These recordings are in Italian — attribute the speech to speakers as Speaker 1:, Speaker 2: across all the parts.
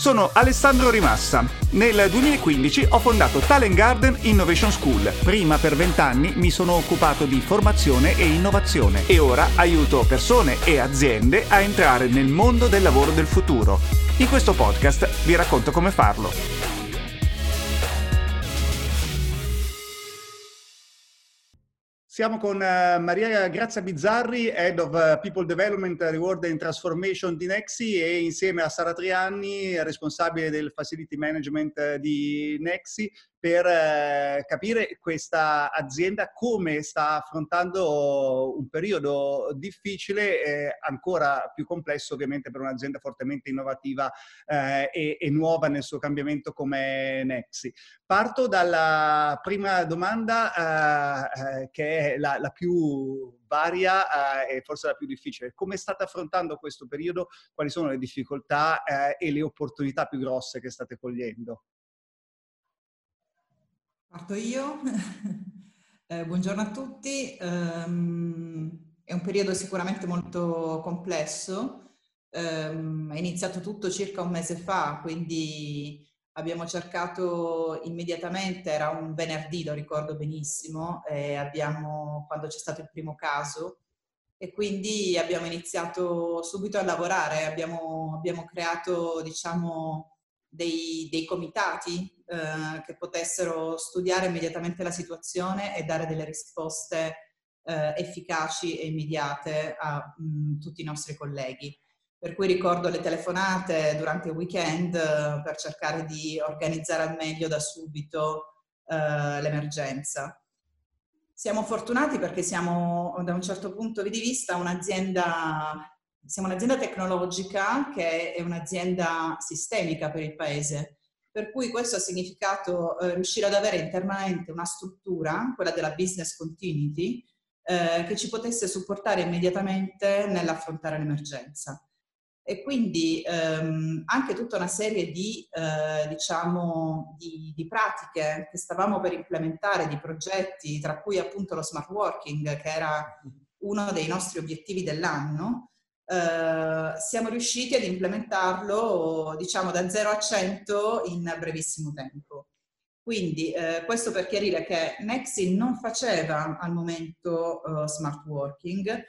Speaker 1: Sono Alessandro Rimassa. Nel 2015 ho fondato Talent Garden Innovation School. Prima per vent'anni mi sono occupato di formazione e innovazione e ora aiuto persone e aziende a entrare nel mondo del lavoro del futuro. In questo podcast vi racconto come farlo. Siamo con uh, Maria Grazia Bizzarri, Head of uh, People Development, Reward and Transformation di Nexi e insieme a Sara Trianni, responsabile del Facility Management di Nexi, per eh, capire questa azienda come sta affrontando un periodo difficile, eh, ancora più complesso ovviamente per un'azienda fortemente innovativa eh, e, e, nuova nel suo cambiamento come Nexi. Parto dalla prima domanda eh, eh, che è la, la più varia e forse la più difficile. Come state affrontando questo periodo? Quali sono le difficoltà e le opportunità più grosse che state cogliendo?
Speaker 2: Parto io. eh, buongiorno a tutti. Um, è un periodo sicuramente molto complesso. Um, è iniziato tutto circa un mese fa, quindi abbiamo cercato immediatamente, era un venerdì, lo ricordo benissimo, abbiamo, quando c'è stato il primo caso, e quindi abbiamo iniziato subito a lavorare, abbiamo, abbiamo creato diciamo, dei, dei comitati eh, che potessero studiare immediatamente la situazione e dare delle risposte eh, efficaci e immediate a mh, mm, tutti i nostri colleghi. Per cui ricordo le telefonate durante il weekend eh, per cercare di organizzare al meglio da subito eh, l'emergenza. Siamo fortunati perché siamo da un certo punto di vista un'azienda, siamo un'azienda tecnologica che è un'azienda sistemica per il paese per cui questo ha significato eh, riuscire ad avere internamente una struttura, quella della business continuity, eh, che ci potesse supportare immediatamente nell'affrontare l'emergenza. E quindi ehm, anche tutta una serie di, eh, diciamo, di, di, pratiche che stavamo per implementare, di progetti, tra cui appunto lo smart working, che era uno dei nostri obiettivi dell'anno, eh, siamo riusciti ad implementarlo diciamo da 0 a 100 in brevissimo tempo. Quindi eh, questo per chiarire che Nexi non faceva al momento uh, smart working,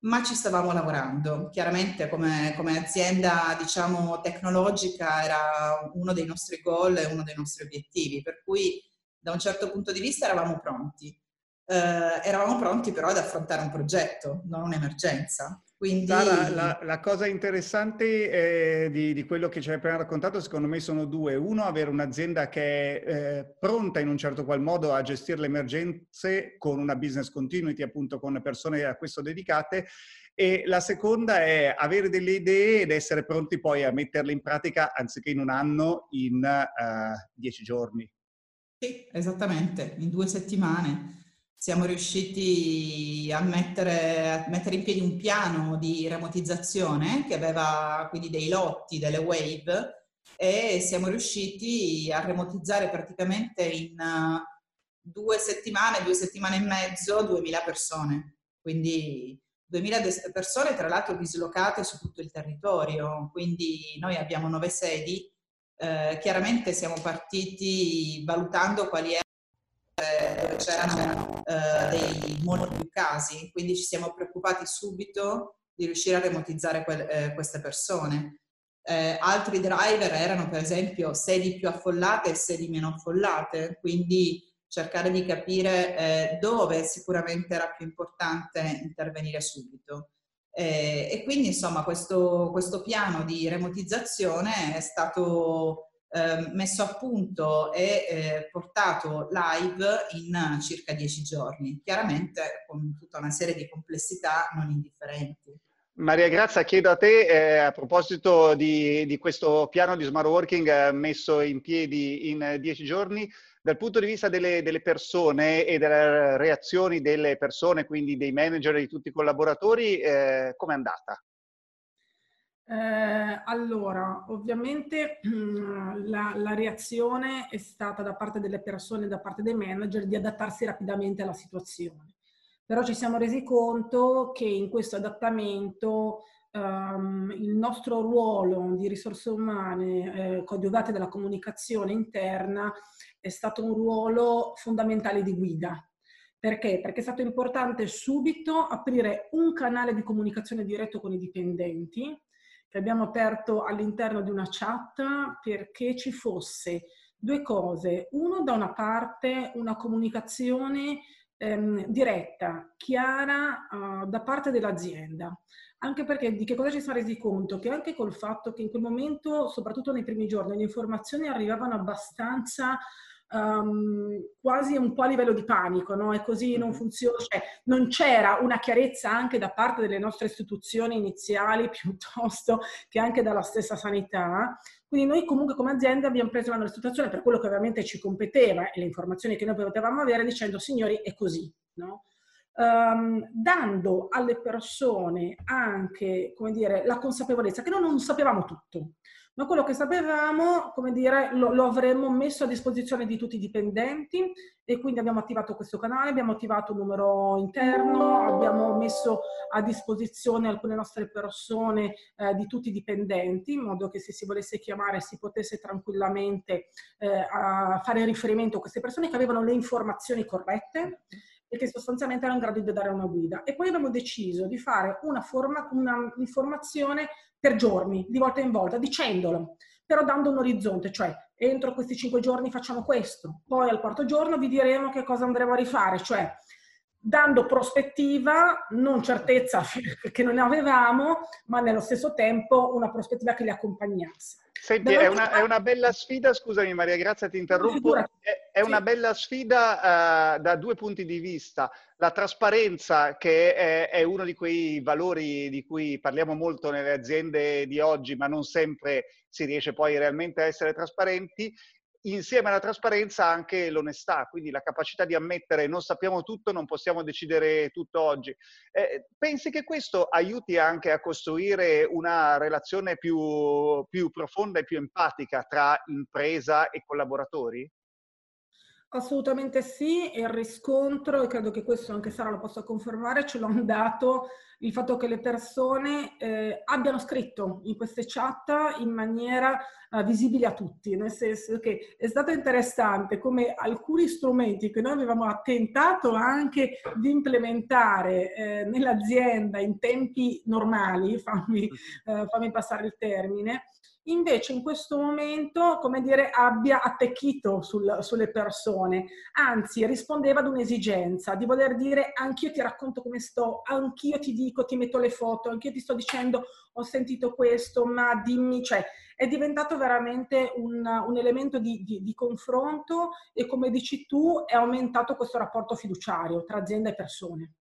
Speaker 2: ma ci stavamo lavorando. Chiaramente come, come, azienda diciamo, tecnologica era uno dei nostri goal e uno dei nostri obiettivi, per cui da un certo punto di vista eravamo pronti. Eh, eravamo pronti però ad affrontare un progetto, non un'emergenza.
Speaker 1: Quindi... Sara, la, la, cosa interessante eh, di, di, quello che ci hai appena raccontato, secondo me, sono due. Uno, avere un'azienda che è eh, pronta in un certo qual modo a gestire le emergenze con una business continuity, appunto con persone a questo dedicate. E la seconda è avere delle idee ed essere pronti poi a metterle in pratica, anziché in un anno, in uh, dieci giorni.
Speaker 2: Sì, esattamente, in due settimane siamo riusciti a mettere, a mettere, in piedi un piano di remotizzazione che aveva quindi dei lotti, delle wave e siamo riusciti a remotizzare praticamente in uh, due settimane, due settimane e mezzo, 2000 persone. Quindi 2000 persone tra l'altro dislocate su tutto il territorio, quindi noi abbiamo nove sedi. Eh, chiaramente siamo partiti valutando quali erano c'erano eh, dei molti più casi, quindi ci siamo preoccupati subito di riuscire a remotizzare que- eh, queste persone. Eh, altri driver erano per esempio sedi più affollate e sedi meno affollate, quindi cercare di capire eh, dove sicuramente era più importante intervenire subito. Eh, e quindi insomma questo, questo piano di remotizzazione è stato eh, messo a punto e eh, portato live in circa dieci giorni, chiaramente con tutta una serie di complessità non indifferenti.
Speaker 1: Maria Grazia, chiedo a te, eh, a proposito di, di, questo piano di smart working eh, messo in piedi in dieci giorni, dal punto di vista delle, delle, persone e delle reazioni delle persone, quindi dei manager e di tutti i collaboratori, eh, come è andata?
Speaker 3: Eh, allora, ovviamente la, la, reazione è stata da parte delle persone, da parte dei manager, di adattarsi rapidamente alla situazione. Però ci siamo resi conto che in questo adattamento um, il nostro ruolo di risorse umane eh, coadiuvate dalla comunicazione interna è stato un ruolo fondamentale di guida. Perché? Perché è stato importante subito aprire un canale di comunicazione diretto con i dipendenti, che abbiamo aperto all'interno di una chat perché ci fosse due cose. Uno, da una parte, una comunicazione ehm, diretta, chiara uh, da parte dell'azienda. Anche perché di che cosa ci siamo resi conto? Che anche col fatto che in quel momento, soprattutto nei primi giorni, le informazioni arrivavano abbastanza um, quasi un po' a livello di panico, no? E così non funziona, cioè non c'era una chiarezza anche da parte delle nostre istituzioni iniziali piuttosto che anche dalla stessa sanità. Quindi noi comunque come azienda abbiamo preso la nostra situazione per quello che ovviamente ci competeva e le informazioni che noi potevamo avere dicendo signori è così, no? Um, dando alle persone anche, come dire, la consapevolezza che noi non sapevamo tutto ma quello che sapevamo, come dire, lo, lo, avremmo messo a disposizione di tutti i dipendenti e quindi abbiamo attivato questo canale, abbiamo attivato un numero interno, abbiamo messo a disposizione alcune nostre persone eh, di tutti i dipendenti, in modo che se si volesse chiamare si potesse tranquillamente eh, fare riferimento a queste persone che avevano le informazioni corrette e che sostanzialmente erano in grado di dare una guida. E poi abbiamo deciso di fare una, forma, una informazione per giorni, di volta in volta, dicendolo, però dando un orizzonte, cioè entro questi cinque giorni facciamo questo, poi al quarto giorno vi diremo che cosa andremo a rifare, cioè dando prospettiva, non certezza che non avevamo, ma nello stesso tempo una prospettiva che li accompagnasse.
Speaker 1: Senti, è una, è una, bella sfida, scusami Maria Grazia, ti interrompo, è, è una bella sfida uh, da due punti di vista. La trasparenza, che è, è, uno di quei valori di cui parliamo molto nelle aziende di oggi, ma non sempre si riesce poi realmente a essere trasparenti, insieme alla trasparenza anche l'onestà, quindi la capacità di ammettere non sappiamo tutto, non possiamo decidere tutto oggi. Eh, pensi che questo aiuti anche a costruire una relazione più, più profonda e più empatica tra impresa e collaboratori?
Speaker 3: Assolutamente sì, e il riscontro, e credo che questo anche Sara lo possa confermare, ce l'ho dato il fatto che le persone eh, abbiano scritto in queste chat in maniera eh, visibile a tutti, nel senso che è stato interessante come alcuni strumenti che noi avevamo tentato anche di implementare eh, nell'azienda in tempi normali, fammi, eh, fammi passare il termine, invece in questo momento, come dire, abbia attecchito sul, sulle persone, anzi rispondeva ad un'esigenza di voler dire anch'io ti racconto come sto, anch'io ti dico, ti metto le foto, anch'io ti sto dicendo ho sentito questo, ma dimmi, cioè è diventato veramente un, un elemento di, di, di confronto e come dici tu è aumentato questo rapporto fiduciario tra azienda e persone.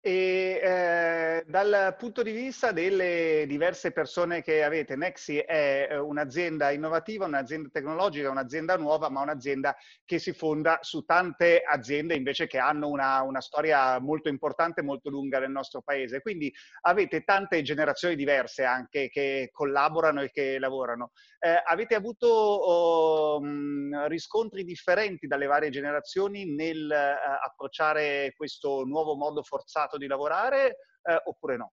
Speaker 1: E eh, dal punto di vista delle diverse persone che avete, Nexi è eh, un'azienda innovativa, un'azienda tecnologica, un'azienda nuova, ma un'azienda che si fonda su tante aziende invece che hanno una, una storia molto importante molto lunga nel nostro paese. Quindi avete tante generazioni diverse anche che collaborano e che lavorano. Eh, avete avuto oh, riscontri differenti dalle varie generazioni nel eh, approcciare questo nuovo modo forzato di lavorare eh, oppure no?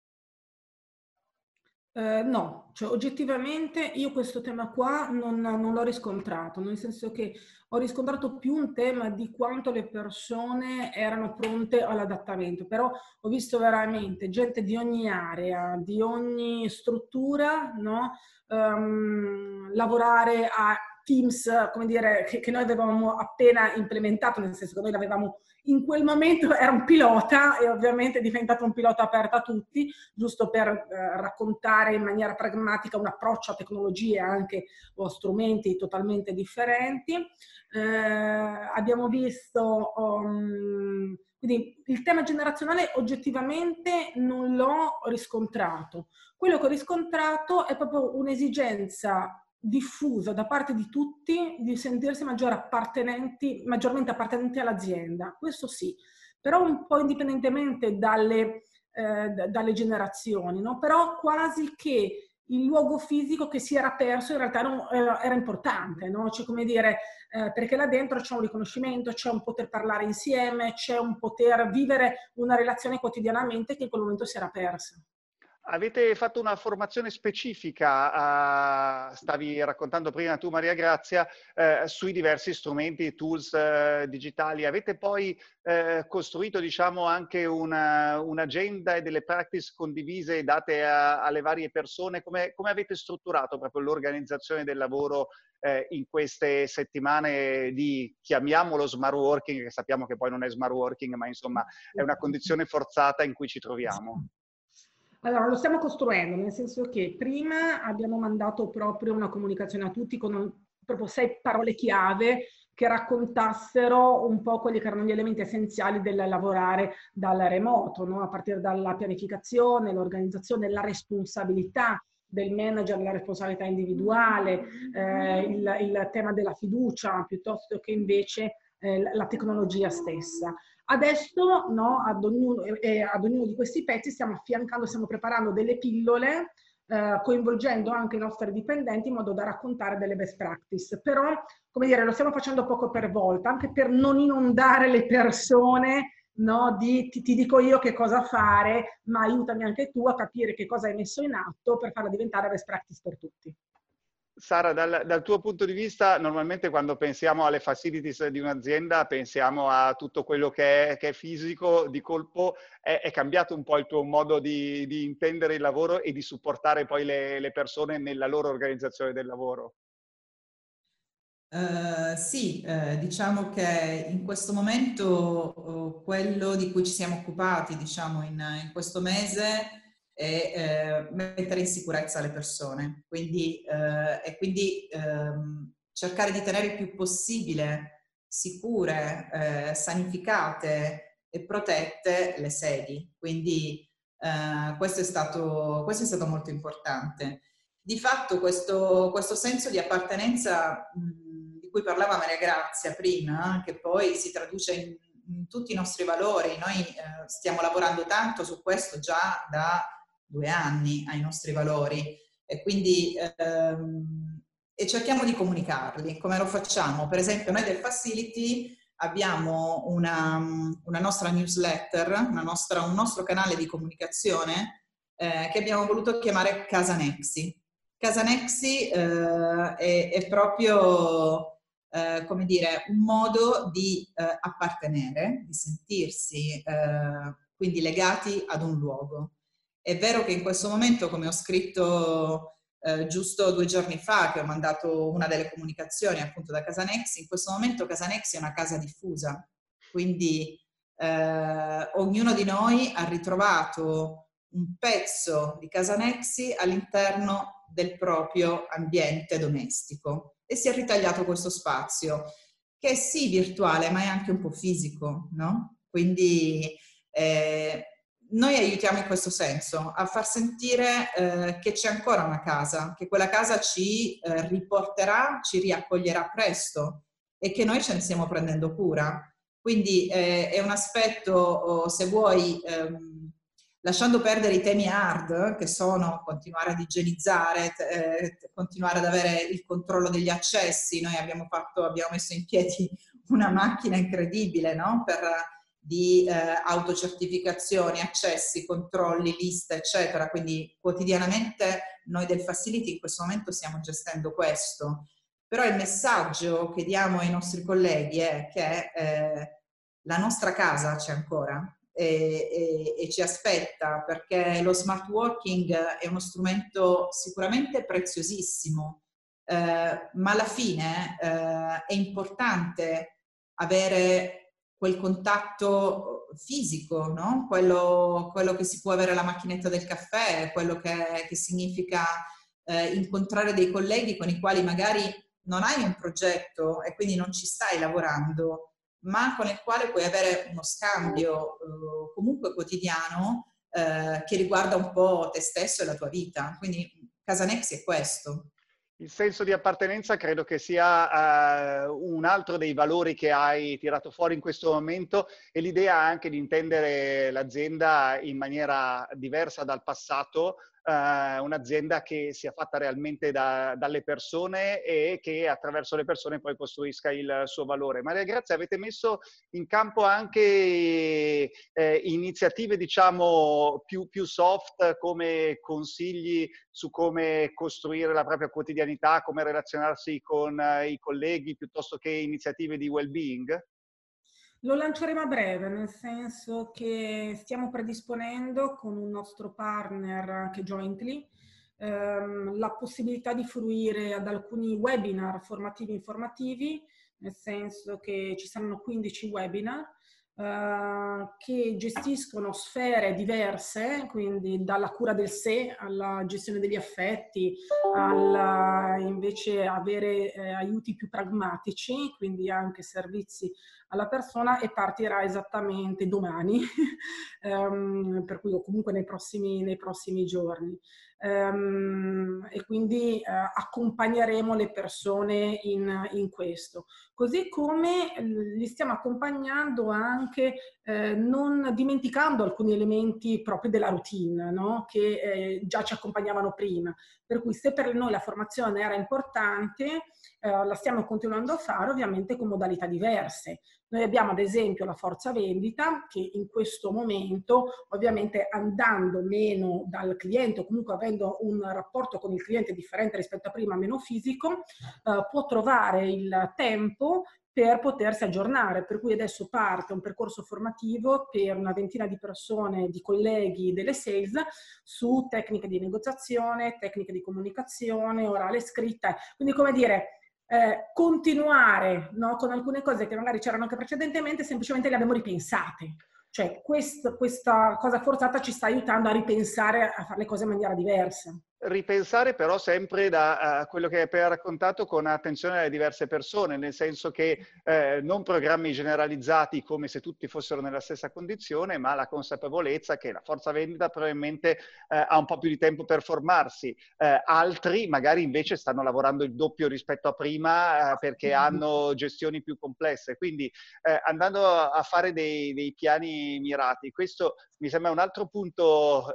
Speaker 3: Eh, no, cioè oggettivamente io questo tema qua non, non, l'ho riscontrato, nel senso che ho riscontrato più un tema di quanto le persone erano pronte all'adattamento, però ho visto veramente gente di ogni area, di ogni struttura, no? um, lavorare a Teams, come dire, che, che, noi avevamo appena implementato, nel senso che noi l'avevamo in quel momento era un pilota e ovviamente è diventato un pilota aperto a tutti, giusto per eh, raccontare in maniera pragmatica un approccio a tecnologie anche o strumenti totalmente differenti. Eh, abbiamo visto, um, quindi il tema generazionale oggettivamente non l'ho riscontrato. Quello che ho riscontrato è proprio un'esigenza diffusa da parte di tutti di sentirsi appartenenti, maggiormente appartenenti all'azienda, questo sì, però un po' indipendentemente dalle, eh, dalle generazioni, no? però quasi che il luogo fisico che si era perso in realtà eh, era importante, no? cioè come dire, eh, perché là dentro c'è un riconoscimento, c'è un poter parlare insieme, c'è un poter vivere una relazione quotidianamente che in quel momento si era persa.
Speaker 1: Avete fatto una formazione specifica, uh, stavi raccontando prima tu Maria Grazia, uh, sui diversi strumenti, tools uh, digitali. Avete poi costruito diciamo, anche una, un'agenda e delle practice condivise date a, alle varie persone? Come, come, avete strutturato proprio l'organizzazione del lavoro in queste settimane di, chiamiamolo smart working, che sappiamo che poi non è smart working, ma insomma è una condizione forzata in cui ci troviamo?
Speaker 3: Allora, lo stiamo costruendo, nel senso che prima abbiamo mandato proprio una comunicazione a tutti con proprio sei parole chiave che raccontassero un po' quelli che erano gli elementi essenziali del lavorare dal remoto, no? a partire dalla pianificazione, l'organizzazione, la responsabilità del manager, la responsabilità individuale, eh, il, il, tema della fiducia, piuttosto che invece eh, la tecnologia stessa. Adesso no, ad, ognuno, eh, ad, ognuno, di questi pezzi stiamo affiancando, stiamo preparando delle pillole eh, coinvolgendo anche i nostri dipendenti in modo da raccontare delle best practice. Però, come dire, lo stiamo facendo poco per volta, anche per non inondare le persone no, di ti, ti, dico io che cosa fare, ma aiutami anche tu a capire che cosa hai messo in atto per farla diventare best practice per tutti.
Speaker 1: Sara, dal, dal, tuo punto di vista, normalmente quando pensiamo alle facilities di un'azienda, pensiamo a tutto quello che è, che è fisico, di colpo, è, è, cambiato un po' il tuo modo di, di, intendere il lavoro e di supportare poi le, le persone nella loro organizzazione del lavoro?
Speaker 2: Uh, sì, uh, diciamo che in questo momento uh, quello di cui ci siamo occupati, diciamo, in, in questo mese e eh, mettere in sicurezza le persone. Quindi, eh, e quindi ehm, cercare di tenere il più possibile sicure, eh, sanificate e protette le sedi. Quindi eh, questo è, stato, questo, è stato, molto importante. Di fatto questo, questo senso di appartenenza mh, di cui parlava Maria Grazia prima, che poi si traduce in, tutti i nostri valori, noi eh, stiamo lavorando tanto su questo già da due anni ai nostri valori e quindi ehm, e cerchiamo di comunicarli. Come lo facciamo? Per esempio noi del Facility abbiamo una, una nostra newsletter, una nostra, un nostro canale di comunicazione eh, che abbiamo voluto chiamare Casa Nexi. Casa Nexi eh, è, è, proprio, eh, come dire, un modo di eh, appartenere, di sentirsi eh, quindi legati ad un luogo. È vero che in questo momento, come ho scritto eh, giusto due giorni fa, che ho mandato una delle comunicazioni appunto da Casanex, in questo momento Casanex è una casa diffusa, quindi eh, ognuno di noi ha ritrovato un pezzo di Casanexi all'interno del proprio ambiente domestico e si è ritagliato questo spazio che è sì virtuale ma è anche un po' fisico, no? Quindi eh, noi aiutiamo in questo senso, a far sentire eh, che c'è ancora una casa, che quella casa ci eh, riporterà, ci riaccoglierà presto e che noi ce ne stiamo prendendo cura. Quindi eh, è un aspetto, se vuoi, ehm, lasciando perdere i temi hard, che sono continuare ad igienizzare, eh, continuare ad avere il controllo degli accessi. Noi abbiamo, fatto, abbiamo messo in piedi una macchina incredibile no? per di eh, autocertificazioni, accessi, controlli, liste, eccetera. Quindi quotidianamente noi del Facility in questo momento stiamo gestendo questo. Però il messaggio che diamo ai nostri colleghi è che eh, la nostra casa c'è ancora e, e, e, ci aspetta perché lo smart working è uno strumento sicuramente preziosissimo, eh, ma alla fine eh, è importante avere quel contatto fisico, no? quello, quello, che si può avere alla macchinetta del caffè, quello che, che significa eh, incontrare dei colleghi con i quali magari non hai un progetto e quindi non ci stai lavorando, ma con il quale puoi avere uno scambio eh, comunque quotidiano eh, che riguarda un po' te stesso e la tua vita. Quindi Casanexi è questo.
Speaker 1: Il senso di appartenenza credo che sia uh, un altro dei valori che hai tirato fuori in questo momento e l'idea anche di intendere l'azienda in maniera diversa dal passato, uh, un'azienda che sia fatta realmente da, dalle persone e che attraverso le persone poi costruisca il suo valore. Maria Grazia, avete messo in campo anche eh, iniziative, diciamo, più, più soft come consigli su come costruire la propria quotidianità, come relazionarsi con uh, i colleghi, piuttosto che iniziative di well-being?
Speaker 3: Lo lanceremo a breve, nel senso che stiamo predisponendo con un nostro partner anche jointly ehm, la possibilità di fruire ad alcuni webinar formativi informativi, nel senso che ci saranno 15 webinar Uh, che gestiscono sfere diverse, quindi dalla cura del sé alla gestione degli affetti, al invece avere eh, aiuti più pragmatici, quindi anche servizi alla persona e partirà esattamente domani, um, per cui o comunque nei prossimi, nei prossimi giorni. Um, e quindi uh, accompagneremo le persone in, in, questo. Così come li stiamo accompagnando anche eh, non dimenticando alcuni elementi propri della routine, no? che eh, già ci accompagnavano prima. Per cui se per noi la formazione era importante, eh, la stiamo continuando a fare ovviamente con modalità diverse. Noi abbiamo ad esempio la forza vendita che in questo momento ovviamente andando meno dal cliente o comunque avendo un rapporto con il cliente differente rispetto a prima, meno fisico, eh, può trovare il tempo per potersi aggiornare, per cui adesso parte un percorso formativo per una ventina di persone, di colleghi delle sales, su tecniche di negoziazione, tecniche di comunicazione, orale scritta, quindi come dire, eh, continuare no, con alcune cose che magari c'erano anche precedentemente, semplicemente le abbiamo ripensate. Cioè quest, questa cosa forzata ci sta aiutando a ripensare a fare le cose in maniera diversa
Speaker 1: ripensare però sempre da uh, quello che hai appena raccontato con attenzione alle diverse persone, nel senso che eh, non programmi generalizzati come se tutti fossero nella stessa condizione, ma la consapevolezza che la forza vendita probabilmente eh, ha un po' più di tempo per formarsi, eh, altri magari invece stanno lavorando il doppio rispetto a prima eh, perché mm-hmm. hanno gestioni più complesse, quindi eh, andando a fare dei, dei, piani mirati, questo mi sembra un altro punto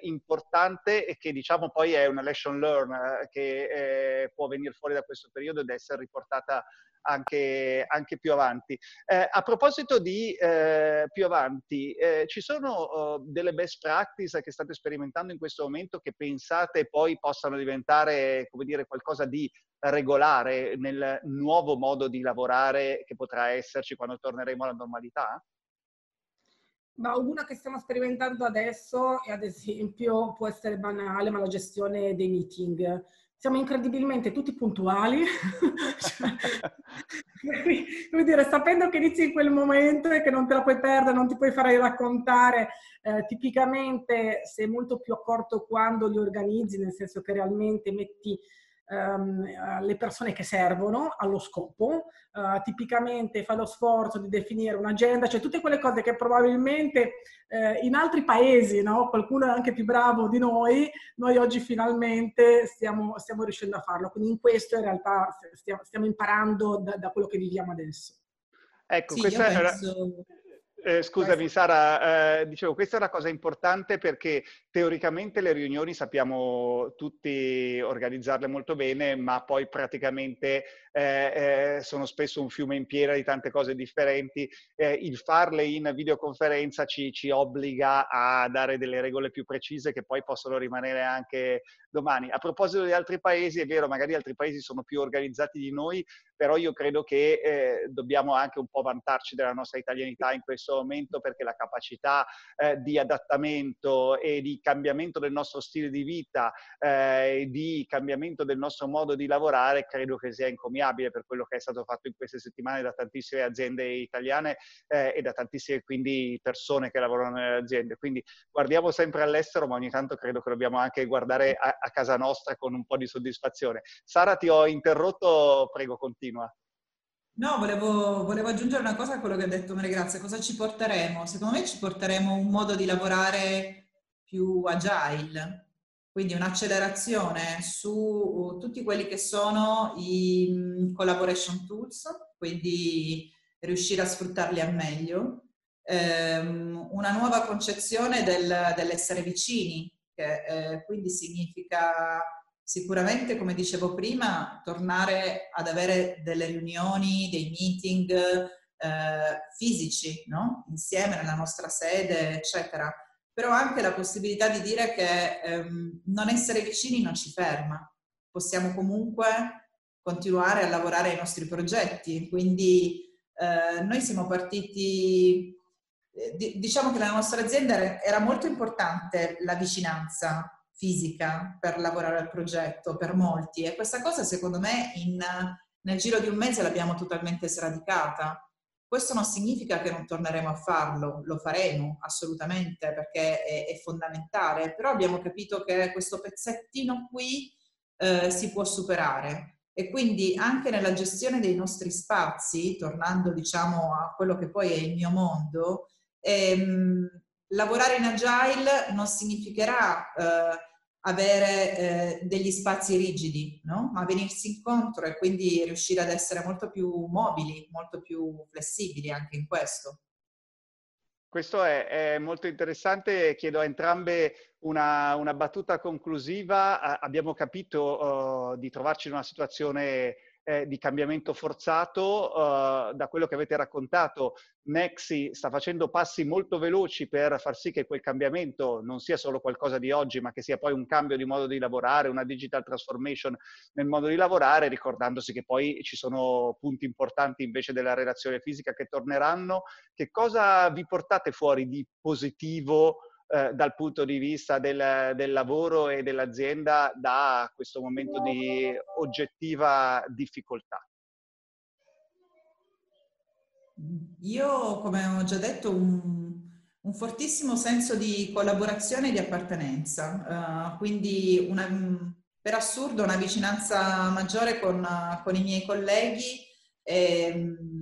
Speaker 1: importante e che diciamo poi è una lesson learn eh, che eh, può venire fuori da questo periodo ed essere riportata anche, anche più avanti. Eh, a proposito di eh, più avanti, eh, ci sono uh, delle best practice che state sperimentando in questo momento che pensate poi possano diventare, come dire, qualcosa di regolare nel nuovo modo di lavorare che potrà esserci quando torneremo alla normalità?
Speaker 3: Ma una che stiamo sperimentando adesso è ad esempio, può essere banale, ma la gestione dei meeting. Siamo incredibilmente tutti puntuali, cioè, dire, sapendo che inizi in quel momento e che non te la puoi perdere, non ti puoi fare raccontare, eh, tipicamente sei molto più accorto quando li organizzi, nel senso che realmente metti ehm, le persone che servono allo scopo, uh, tipicamente fa lo sforzo di definire un'agenda, cioè tutte quelle cose che probabilmente eh, in altri paesi, no? qualcuno è anche più bravo di noi, noi oggi finalmente stiamo, stiamo riuscendo a farlo. Quindi in questo in realtà stiamo, stiamo imparando da, da, quello che viviamo adesso.
Speaker 1: Ecco, sì, questa penso... Eh, scusami Sara, eh, dicevo, questa è una cosa importante perché teoricamente le riunioni sappiamo tutti organizzarle molto bene, ma poi praticamente eh, eh, sono spesso un fiume in piena di tante cose differenti. Eh, il farle in videoconferenza ci, ci, obbliga a dare delle regole più precise che poi possono rimanere anche domani. A proposito di altri paesi, è vero, magari altri paesi sono più organizzati di noi, però io credo che eh, dobbiamo anche un po' vantarci della nostra italianità in questo momento perché la capacità eh, di adattamento e di cambiamento del nostro stile di vita eh, e di cambiamento del nostro modo di lavorare credo che sia encomiabile per quello che è stato fatto in queste settimane da tantissime aziende italiane eh, e da tantissime quindi persone che lavorano nelle aziende. Quindi guardiamo sempre all'estero, ma ogni tanto credo che dobbiamo anche guardare a, a casa nostra con un po' di soddisfazione. Sara, ti ho interrotto, prego, continua.
Speaker 2: No, volevo, volevo, aggiungere una cosa a quello che ha detto Maria Grazia. Cosa ci porteremo? Secondo me ci porteremo un modo di lavorare più agile, quindi un'accelerazione su uh, tutti quelli che sono i mm, collaboration tools, quindi riuscire a sfruttarli al meglio, ehm, una nuova concezione del, dell'essere vicini, Eh, quindi significa sicuramente, come dicevo prima, tornare ad avere delle riunioni, dei meeting eh, fisici, no? insieme nella nostra sede, eccetera. Però anche la possibilità di dire che ehm, non essere vicini non ci ferma. Possiamo comunque continuare a lavorare ai nostri progetti. Quindi eh, noi siamo partiti, eh, diciamo che la nostra azienda era molto importante la vicinanza fisica per lavorare al progetto, per molti, e questa cosa secondo me in, nel giro di un mese l'abbiamo totalmente sradicata. Questo non significa che non torneremo a farlo, lo faremo assolutamente perché è, è fondamentale, però abbiamo capito che questo pezzettino qui eh, si può superare. E quindi anche nella gestione dei nostri spazi, tornando diciamo a quello che poi è il mio mondo, ehm, lavorare in agile non significherà eh, avere eh, degli spazi rigidi, no? ma venirsi incontro e quindi riuscire ad essere molto più mobili, molto più flessibili anche in questo.
Speaker 1: Questo è, è molto interessante, chiedo a entrambe una, una battuta conclusiva. abbiamo capito uh, di trovarci in una situazione eh, di cambiamento forzato. Uh, da quello che avete raccontato, Nexi sta facendo passi molto veloci per far sì che quel cambiamento non sia solo qualcosa di oggi, ma che sia poi un cambio di modo di lavorare, una digital transformation nel modo di lavorare, ricordandosi che poi ci sono punti importanti invece della relazione fisica che torneranno. Che cosa vi portate fuori di positivo? Eh, dal punto di vista del, del, lavoro e dell'azienda da questo momento di oggettiva difficoltà?
Speaker 2: Io, come ho già detto, un, un fortissimo senso di collaborazione e di appartenenza, uh, quindi una, per assurdo una vicinanza maggiore con, con i miei colleghi. E, ehm,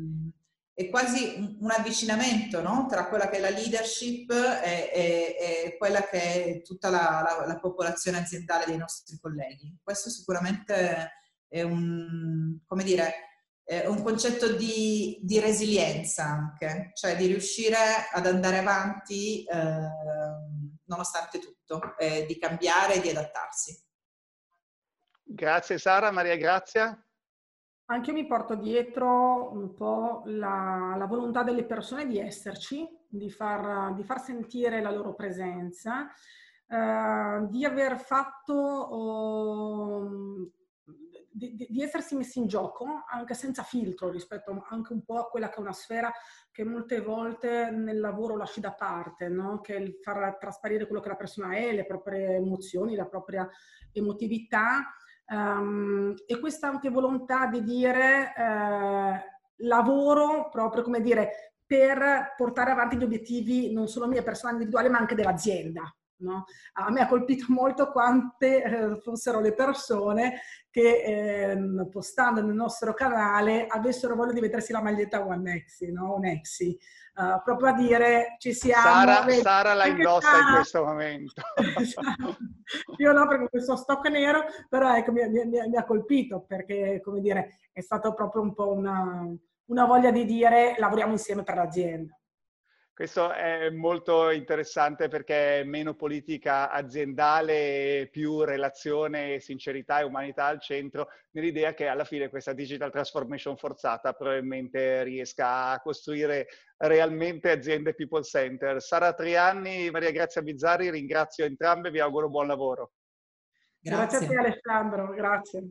Speaker 2: è quasi un avvicinamento no? tra quella che è la leadership e, e, e quella che è tutta la, la, la, popolazione aziendale dei nostri colleghi. Questo sicuramente è un, dire, è un concetto di, di, resilienza anche, cioè di riuscire ad andare avanti eh, nonostante tutto, eh, di cambiare e di adattarsi.
Speaker 1: Grazie Sara, Maria Grazia.
Speaker 3: Anche io mi porto dietro un po' la, la volontà delle persone di esserci, di far, di far sentire la loro presenza, eh, di aver fatto, oh, di, di, essersi messi in gioco anche senza filtro rispetto anche un po' a quella che è una sfera che molte volte nel lavoro lasci da parte, no? che è il far trasparire quello che la persona è, le proprie emozioni, la propria emotività Um, e questa anche volontà di dire eh, lavoro proprio come dire per portare avanti gli obiettivi non solo mia persona individuale ma anche dell'azienda. No? A me ha colpito molto quante eh, fossero le persone che eh, postando nel nostro canale avessero voglia di mettersi la maglietta One Exi, no? Un Exi. Uh, proprio a dire ci siamo.
Speaker 1: Sara, Sara la indossa in questo momento.
Speaker 3: Esatto. Io no, perché questo stock nero, però ecco, mi, mi, mi, ha colpito perché, come dire, è stato proprio un po' una, una voglia di dire lavoriamo insieme per l'azienda.
Speaker 1: Questo è molto interessante perché è meno politica aziendale, più relazione, sincerità e umanità al centro, nell'idea che alla fine questa digital transformation forzata probabilmente riesca a costruire realmente aziende people center. Sara Trianni, Maria Grazia Bizzarri, ringrazio entrambe, vi auguro buon lavoro.
Speaker 3: Grazie, grazie a te Alessandro, grazie.